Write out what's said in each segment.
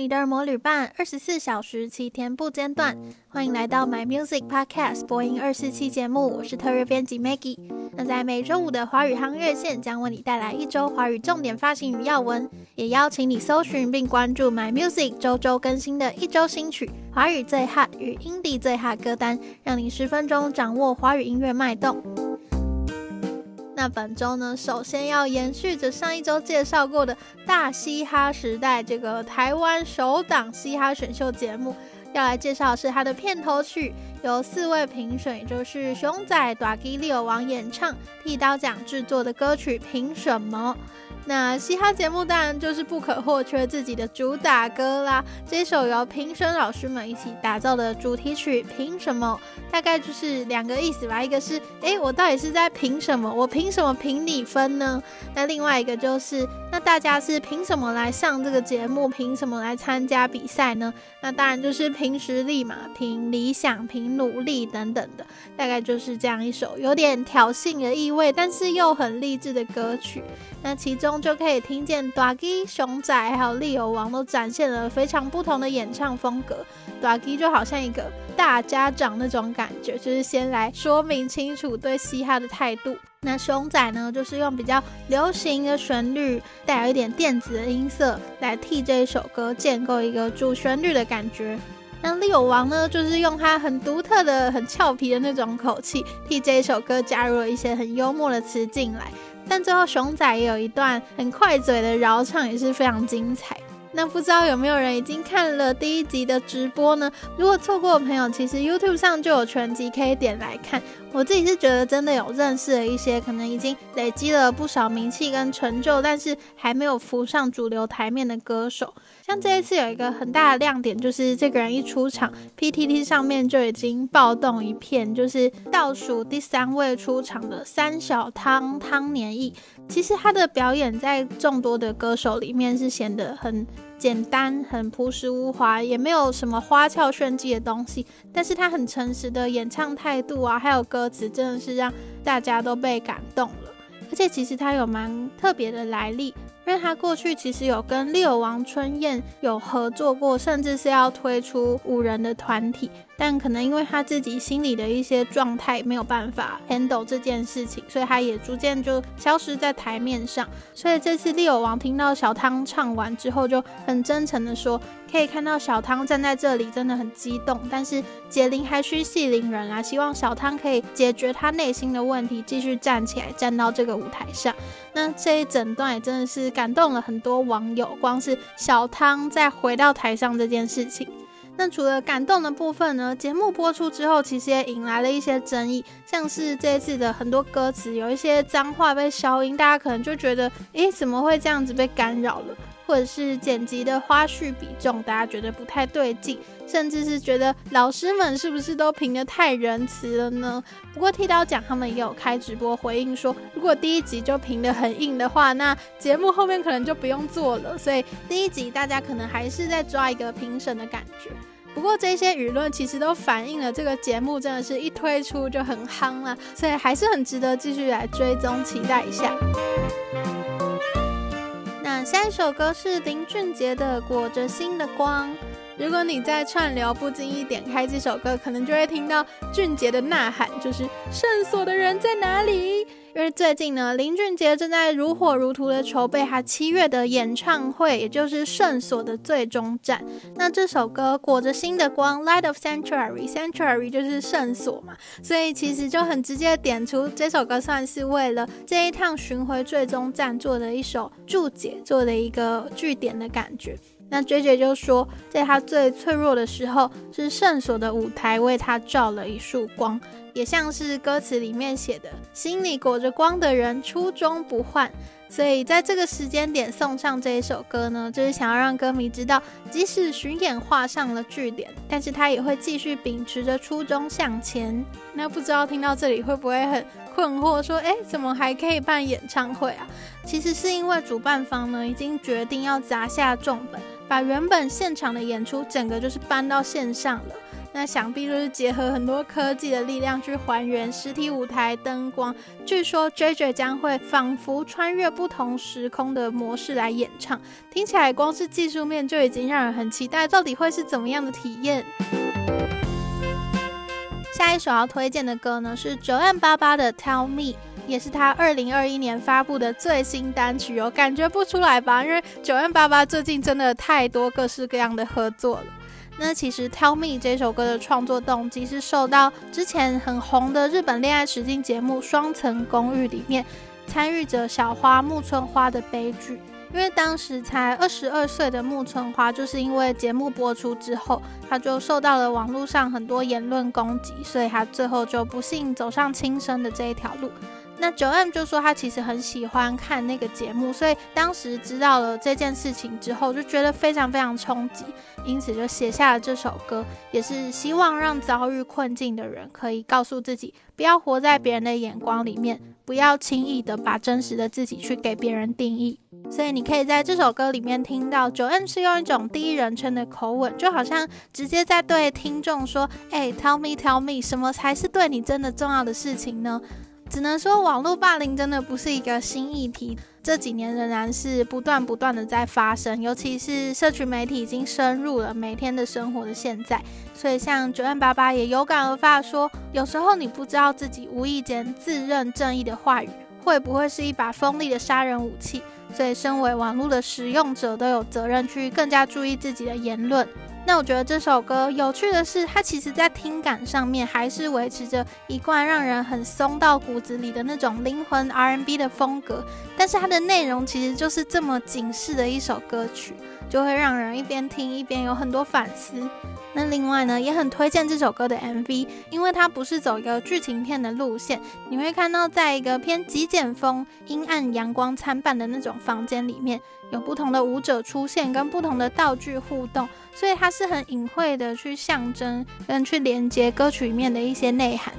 你的耳膜旅伴，二十四小时七天不间断。欢迎来到 My Music Podcast 播音二四七节目，我是特约编辑 Maggie。那在每周五的华语夯乐线，将为你带来一周华语重点发行与要闻，也邀请你搜寻并关注 My Music 周周更新的一周新曲、华语最 hot 与 Indie 最 hot 歌单，让你十分钟掌握华语音乐脉动。那本周呢，首先要延续着上一周介绍过的大嘻哈时代这个台湾首档嘻哈选秀节目，要来介绍的是它的片头曲，由四位评审，也就是熊仔、大支、利友王演唱，剃刀奖制作的歌曲《凭什么》。那嘻哈节目当然就是不可或缺自己的主打歌啦。这首由评审老师们一起打造的主题曲《凭什么》，大概就是两个意思吧。一个是，哎，我到底是在凭什么？我凭什么评你分呢？那另外一个就是，那大家是凭什么来上这个节目？凭什么来参加比赛呢？那当然就是凭实力嘛，凭理想，凭努力等等的。大概就是这样一首有点挑衅的意味，但是又很励志的歌曲。那其中就可以听见大支、熊仔还有利友王都展现了非常不同的演唱风格。大支就好像一个大家长那种感觉，就是先来说明清楚对嘻哈的态度。那熊仔呢，就是用比较流行的旋律，带有一点电子的音色，来替这一首歌建构一个主旋律的感觉。那利友王呢，就是用他很独特的、很俏皮的那种口气，替这一首歌加入了一些很幽默的词进来。但最后，熊仔也有一段很快嘴的饶唱，也是非常精彩。那不知道有没有人已经看了第一集的直播呢？如果错过的朋友，其实 YouTube 上就有全集可以点来看。我自己是觉得真的有认识了一些可能已经累积了不少名气跟成就，但是还没有浮上主流台面的歌手。像这一次有一个很大的亮点，就是这个人一出场，PTT 上面就已经暴动一片，就是倒数第三位出场的三小汤汤年义。其实他的表演在众多的歌手里面是显得很简单、很朴实无华，也没有什么花俏炫技的东西。但是他很诚实的演唱态度啊，还有歌词，真的是让大家都被感动了。而且其实他有蛮特别的来历。因为他过去其实有跟利友王春燕有合作过，甚至是要推出五人的团体。但可能因为他自己心里的一些状态没有办法 handle 这件事情，所以他也逐渐就消失在台面上。所以这次利友王听到小汤唱完之后，就很真诚的说，可以看到小汤站在这里真的很激动，但是解铃还须系铃人啊，希望小汤可以解决他内心的问题，继续站起来，站到这个舞台上。那这一整段也真的是感动了很多网友，光是小汤再回到台上这件事情。那除了感动的部分呢，节目播出之后，其实也引来了一些争议，像是这一次的很多歌词有一些脏话被消音，大家可能就觉得，诶，怎么会这样子被干扰了？或者是剪辑的花絮比重，大家觉得不太对劲，甚至是觉得老师们是不是都评得太仁慈了呢？不过剃刀奖他们也有开直播回应说，如果第一集就评得很硬的话，那节目后面可能就不用做了。所以第一集大家可能还是在抓一个评审的感觉。不过这些舆论其实都反映了这个节目真的是一推出就很夯了，所以还是很值得继续来追踪期待一下。下一首歌是林俊杰的《裹着心的光》。如果你在串流不经意点开这首歌，可能就会听到俊杰的呐喊，就是“圣所的人在哪里？”因为最近呢，林俊杰正在如火如荼的筹备他七月的演唱会，也就是圣所的最终站。那这首歌《裹着心的光》（Light of Sanctuary），Sanctuary 就是圣所嘛，所以其实就很直接点出这首歌算是为了这一趟巡回最终站做的一首注解，做的一个句点的感觉。那 JJ 就说，在他最脆弱的时候，是圣所的舞台为他照了一束光，也像是歌词里面写的“心里裹着光的人，初衷不换”。所以在这个时间点送上这一首歌呢，就是想要让歌迷知道，即使巡演画上了句点，但是他也会继续秉持着初衷向前。那不知道听到这里会不会很困惑，说，诶，怎么还可以办演唱会啊？其实是因为主办方呢已经决定要砸下重本。把原本现场的演出整个就是搬到线上了。那想必就是结合很多科技的力量去还原实体舞台灯光。据说 JJ 将会仿佛穿越不同时空的模式来演唱，听起来光是技术面就已经让人很期待，到底会是怎么样的体验？下一首要推荐的歌呢是 9m88 的 Tell Me，也是他二零二一年发布的最新单曲哦，感觉不出来吧？因为 9m88 最近真的太多各式各样的合作了。那其实 Tell Me 这首歌的创作动机是受到之前很红的日本恋爱实境节目《双层公寓》里面参与者小花木村花的悲剧。因为当时才二十二岁的木村花，就是因为节目播出之后，他就受到了网络上很多言论攻击，所以他最后就不幸走上轻生的这一条路。那九 M 就说他其实很喜欢看那个节目，所以当时知道了这件事情之后，就觉得非常非常冲击，因此就写下了这首歌，也是希望让遭遇困境的人可以告诉自己，不要活在别人的眼光里面，不要轻易的把真实的自己去给别人定义。所以你可以在这首歌里面听到九 M 是用一种第一人称的口吻，就好像直接在对听众说：“哎，tell me, tell me，什么才是对你真的重要的事情呢？”只能说，网络霸凌真的不是一个新议题，这几年仍然是不断不断的在发生，尤其是社群媒体已经深入了每天的生活的现在，所以像 9m88 也有感而发说，有时候你不知道自己无意间自认正义的话语，会不会是一把锋利的杀人武器，所以身为网络的使用者都有责任去更加注意自己的言论。那我觉得这首歌有趣的是，它其实在听感上面还是维持着一贯让人很松到骨子里的那种灵魂 R&B 的风格，但是它的内容其实就是这么警示的一首歌曲，就会让人一边听一边有很多反思。那另外呢，也很推荐这首歌的 MV，因为它不是走一个剧情片的路线，你会看到在一个偏极简风、阴暗阳光参半的那种房间里面。有不同的舞者出现，跟不同的道具互动，所以它是很隐晦的去象征跟去连接歌曲里面的一些内涵，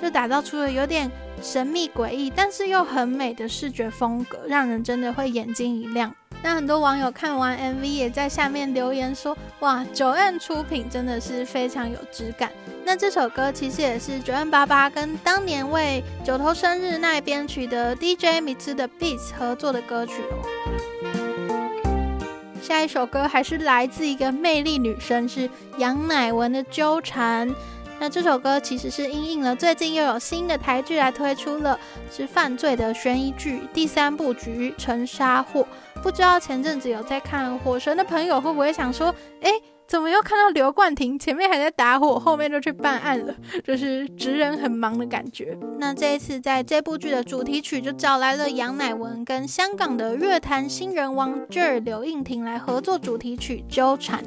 就打造出了有点神秘诡异，但是又很美的视觉风格，让人真的会眼睛一亮。那很多网友看完 MV 也在下面留言说：“哇，9m 出品真的是非常有质感。”那这首歌其实也是 9m88 跟当年为九头生日那编曲的 DJ Mitsu Beats 合作的歌曲哦。下一首歌还是来自一个魅力女生，是杨乃文的《纠缠》。那这首歌其实是因应了最近又有新的台剧来推出了，是犯罪的悬疑剧第三部局《沉沙祸》。不知道前阵子有在看《火神》的朋友会不会想说，哎？怎么又看到刘冠廷前面还在打火，后面就去办案了？就是职人很忙的感觉。那这一次在这部剧的主题曲就找来了杨乃文跟香港的乐坛新人王 Jer 刘应婷来合作主题曲《纠缠》，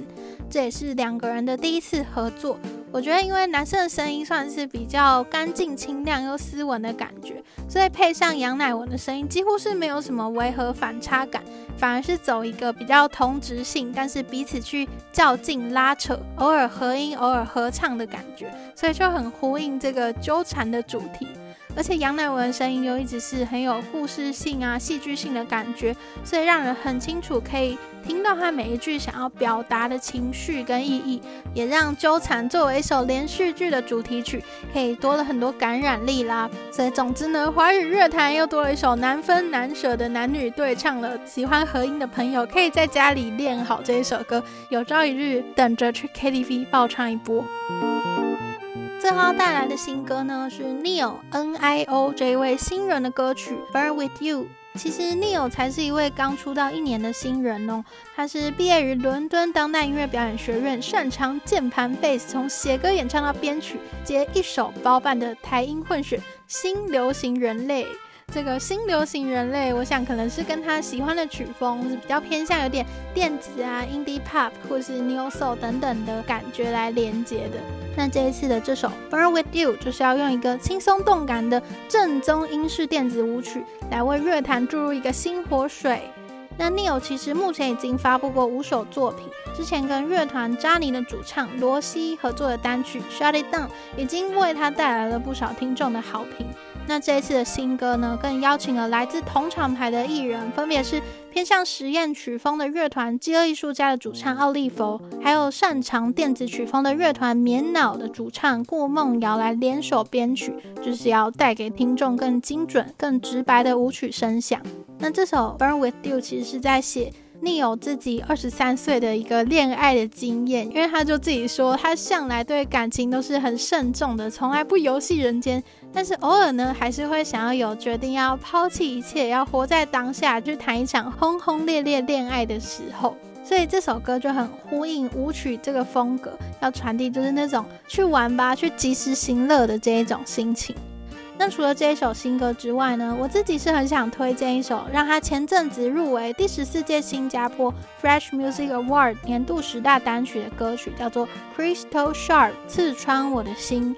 这也是两个人的第一次合作。我觉得，因为男生的声音算是比较干净清亮又斯文的感觉，所以配上杨乃文的声音，几乎是没有什么违和反差感，反而是走一个比较同质性，但是彼此去较劲拉扯，偶尔合音，偶尔合唱的感觉，所以就很呼应这个纠缠的主题。而且杨乃文的声音又一直是很有故事性啊、戏剧性的感觉，所以让人很清楚可以听到他每一句想要表达的情绪跟意义，也让《纠缠》作为一首连续剧的主题曲，可以多了很多感染力啦。所以总之呢，华语乐坛又多了一首难分难舍的男女对唱了。喜欢合音的朋友，可以在家里练好这一首歌，有朝一日等着去 KTV 爆唱一波。最后带来的新歌呢，是 Nio N I O 这一位新人的歌曲《Burn With You》。其实 Nio 才是一位刚出道一年的新人哦，他是毕业于伦敦当代音乐表演学院，擅长键盘贝斯，从写歌演唱到编曲，皆一手包办的台音混血新流行人类。这个新流行人类，我想可能是跟他喜欢的曲风是比较偏向有点电子啊、indie pop 或是 neo soul 等等的感觉来连接的。那这一次的这首《Burn With You》就是要用一个轻松动感的正宗英式电子舞曲来为乐坛注入一个新活水。那 Neil 其实目前已经发布过五首作品，之前跟乐团扎尼的主唱罗西合作的单曲《Shut It Down》已经为他带来了不少听众的好评。那这一次的新歌呢，更邀请了来自同厂牌的艺人，分别是偏向实验曲风的乐团饥饿艺术家的主唱奥利弗，还有擅长电子曲风的乐团棉脑的主唱顾梦瑶来联手编曲，就是要带给听众更精准、更直白的舞曲声响。那这首《Burn With You》其实是在写。Neil 自己二十三岁的一个恋爱的经验，因为他就自己说，他向来对感情都是很慎重的，从来不游戏人间，但是偶尔呢，还是会想要有决定要抛弃一切，要活在当下，去谈一场轰轰烈烈恋爱的时候。所以这首歌就很呼应舞曲这个风格，要传递就是那种去玩吧，去及时行乐的这一种心情。那除了这一首新歌之外呢，我自己是很想推荐一首让他前阵子入围第十四届新加坡 Fresh Music Award 年度十大单曲的歌曲，叫做 Crystal Sharp 刺穿我的心。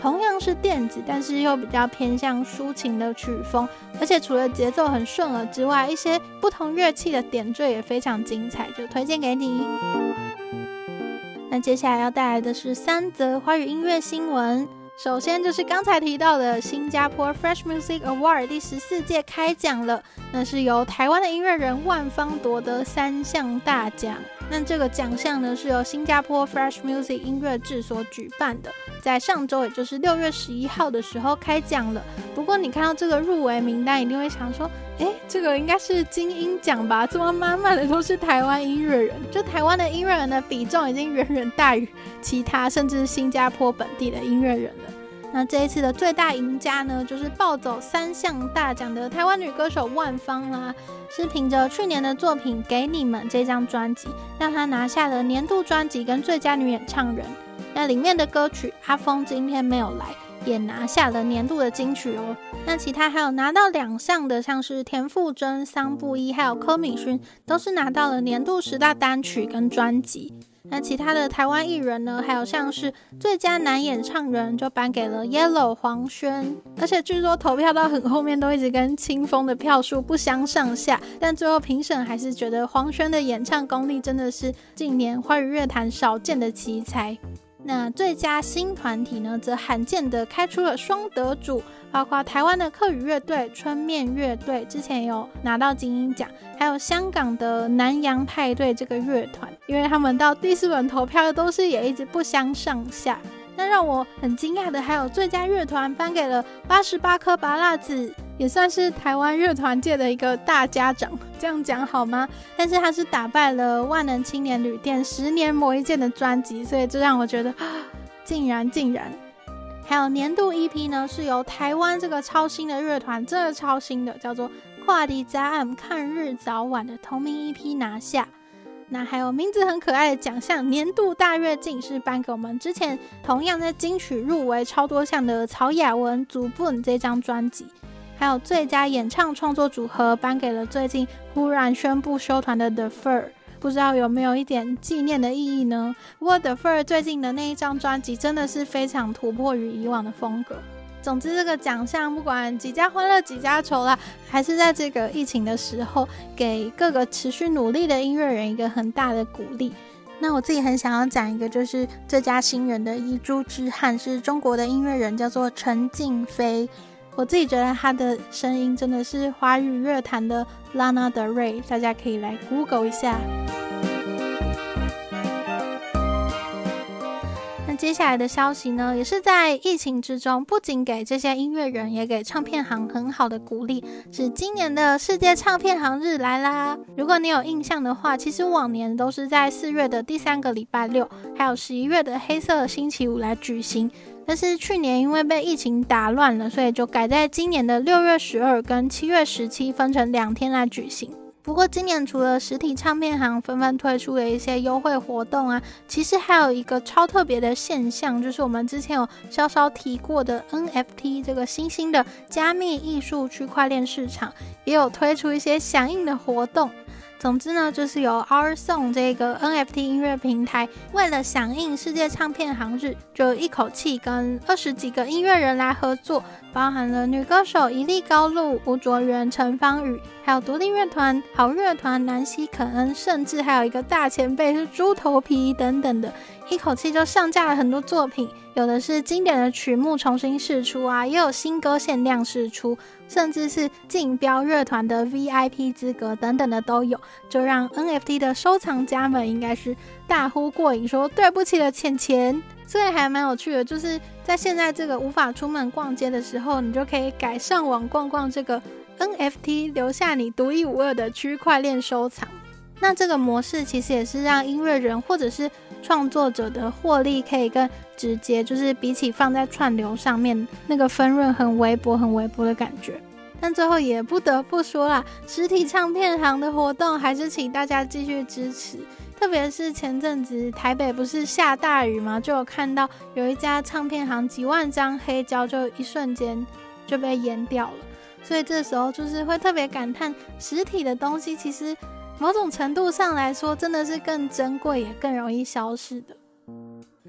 同样是电子，但是又比较偏向抒情的曲风，而且除了节奏很顺耳之外，一些不同乐器的点缀也非常精彩，就推荐给你。那接下来要带来的是三则华语音乐新闻。首先就是刚才提到的新加坡 Fresh Music Award 第十四届开奖了，那是由台湾的音乐人万芳夺得三项大奖。那这个奖项呢，是由新加坡 Fresh Music 音乐制所举办的，在上周也就是六月十一号的时候开奖了。不过你看到这个入围名单，一定会想说，诶，这个应该是金音奖吧？怎么满满的都是台湾音乐人？就台湾的音乐人的比重已经远远大于其他，甚至新加坡本地的音乐人了。那这一次的最大赢家呢，就是暴走三项大奖的台湾女歌手万芳啦，是凭着去年的作品《给你们》这张专辑，让她拿下了年度专辑跟最佳女演唱人。那里面的歌曲《阿峰今天没有来》也拿下了年度的金曲哦。那其他还有拿到两项的，像是田馥甄、桑布伊还有柯敏薰，都是拿到了年度十大单曲跟专辑。那其他的台湾艺人呢？还有像是最佳男演唱人就颁给了 Yellow 黄轩，而且据说投票到很后面都一直跟清风的票数不相上下，但最后评审还是觉得黄轩的演唱功力真的是近年华语乐坛少见的奇才。那最佳新团体呢，则罕见的开出了双得主。包括台湾的客语乐队春面乐队，之前有拿到金音奖，还有香港的南洋派对这个乐团，因为他们到第四轮投票都是也一直不相上下。那让我很惊讶的还有最佳乐团颁给了八十八颗芭乐籽，也算是台湾乐团界的一个大家长，这样讲好吗？但是他是打败了万能青年旅店十年磨一剑的专辑，所以这让我觉得，竟然竟然。还有年度 EP 呢，是由台湾这个超新的乐团，真的超新的，叫做跨地加暗看日早晚的同名 EP 拿下。那还有名字很可爱的奖项，年度大跃进是颁给我们之前同样在金曲入围超多项的曹雅雯《祖本》这张专辑。还有最佳演唱创作组合颁给了最近忽然宣布休团的 The Fur。不知道有没有一点纪念的意义呢？不过 The Fur 最近的那一张专辑真的是非常突破于以往的风格。总之，这个奖项不管几家欢乐几家愁啦，还是在这个疫情的时候，给各个持续努力的音乐人一个很大的鼓励。那我自己很想要讲一个，就是最佳新人的遗珠之憾，是中国的音乐人，叫做陈静飞。我自己觉得他的声音真的是华语乐坛的 Lana d e r y 大家可以来 Google 一下。那接下来的消息呢，也是在疫情之中，不仅给这些音乐人，也给唱片行很好的鼓励。是今年的世界唱片行日来啦！如果你有印象的话，其实往年都是在四月的第三个礼拜六，还有十一月的黑色星期五来举行。但是去年因为被疫情打乱了，所以就改在今年的六月十二跟七月十七分成两天来举行。不过今年除了实体唱片行纷纷推出了一些优惠活动啊，其实还有一个超特别的现象，就是我们之前有稍稍提过的 NFT 这个新兴的加密艺术区块链市场，也有推出一些响应的活动。总之呢，就是由 Our Song 这个 NFT 音乐平台，为了响应世界唱片行日，就一口气跟二十几个音乐人来合作，包含了女歌手一粒高露、吴卓源、陈芳语，还有独立乐团好乐团、南希肯恩，甚至还有一个大前辈是猪头皮等等的，一口气就上架了很多作品，有的是经典的曲目重新试出啊，也有新歌限量试出，甚至是竞标乐团的 VIP 资格等等的都有，就让 NFT 的收藏家们应该是大呼过瘾，说对不起了钱钱。所以还蛮有趣的，就是在现在这个无法出门逛街的时候，你就可以改上网逛逛这个 NFT，留下你独一无二的区块链收藏。那这个模式其实也是让音乐人或者是创作者的获利可以更直接，就是比起放在串流上面，那个分润很微薄、很微薄的感觉。但最后也不得不说啦，实体唱片行的活动还是请大家继续支持。特别是前阵子台北不是下大雨吗？就有看到有一家唱片行几万张黑胶就一瞬间就被淹掉了。所以这时候就是会特别感叹，实体的东西其实。某种程度上来说，真的是更珍贵，也更容易消失的。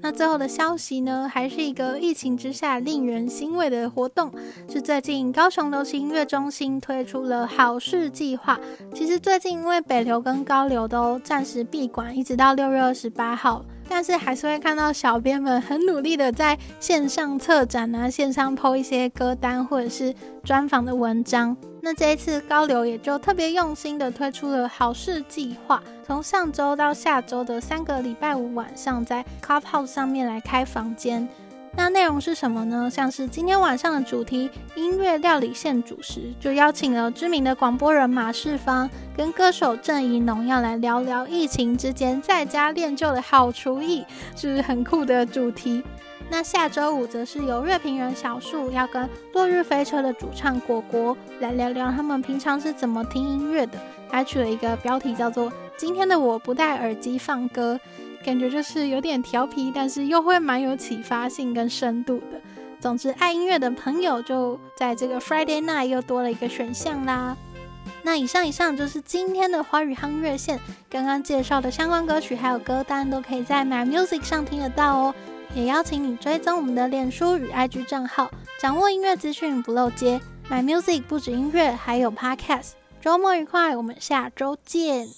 那最后的消息呢，还是一个疫情之下令人欣慰的活动，是最近高雄流行音乐中心推出了好事计划。其实最近因为北流跟高流都暂时闭馆，一直到六月二十八号。但是还是会看到小编们很努力的在线上策展啊，线上 po 一些歌单或者是专访的文章。那这一次高流也就特别用心的推出了好事计划，从上周到下周的三个礼拜五晚上，在 Clubhouse 上面来开房间。那内容是什么呢？像是今天晚上的主题“音乐料理现主食”，就邀请了知名的广播人马世芳跟歌手郑怡农要来聊聊疫情之间在家练就的好厨艺，是是很酷的主题？那下周五则是由乐评人小树要跟落日飞车的主唱果果来聊聊他们平常是怎么听音乐的，还取了一个标题叫做“今天的我不戴耳机放歌”。感觉就是有点调皮，但是又会蛮有启发性跟深度的。总之，爱音乐的朋友就在这个 Friday Night 又多了一个选项啦。那以上以上就是今天的华语夯乐线，刚刚介绍的相关歌曲还有歌单都可以在 My Music 上听得到哦。也邀请你追踪我们的脸书与 IG 账号，掌握音乐资讯不漏接。My Music 不止音乐，还有 Podcast。周末愉快，我们下周见。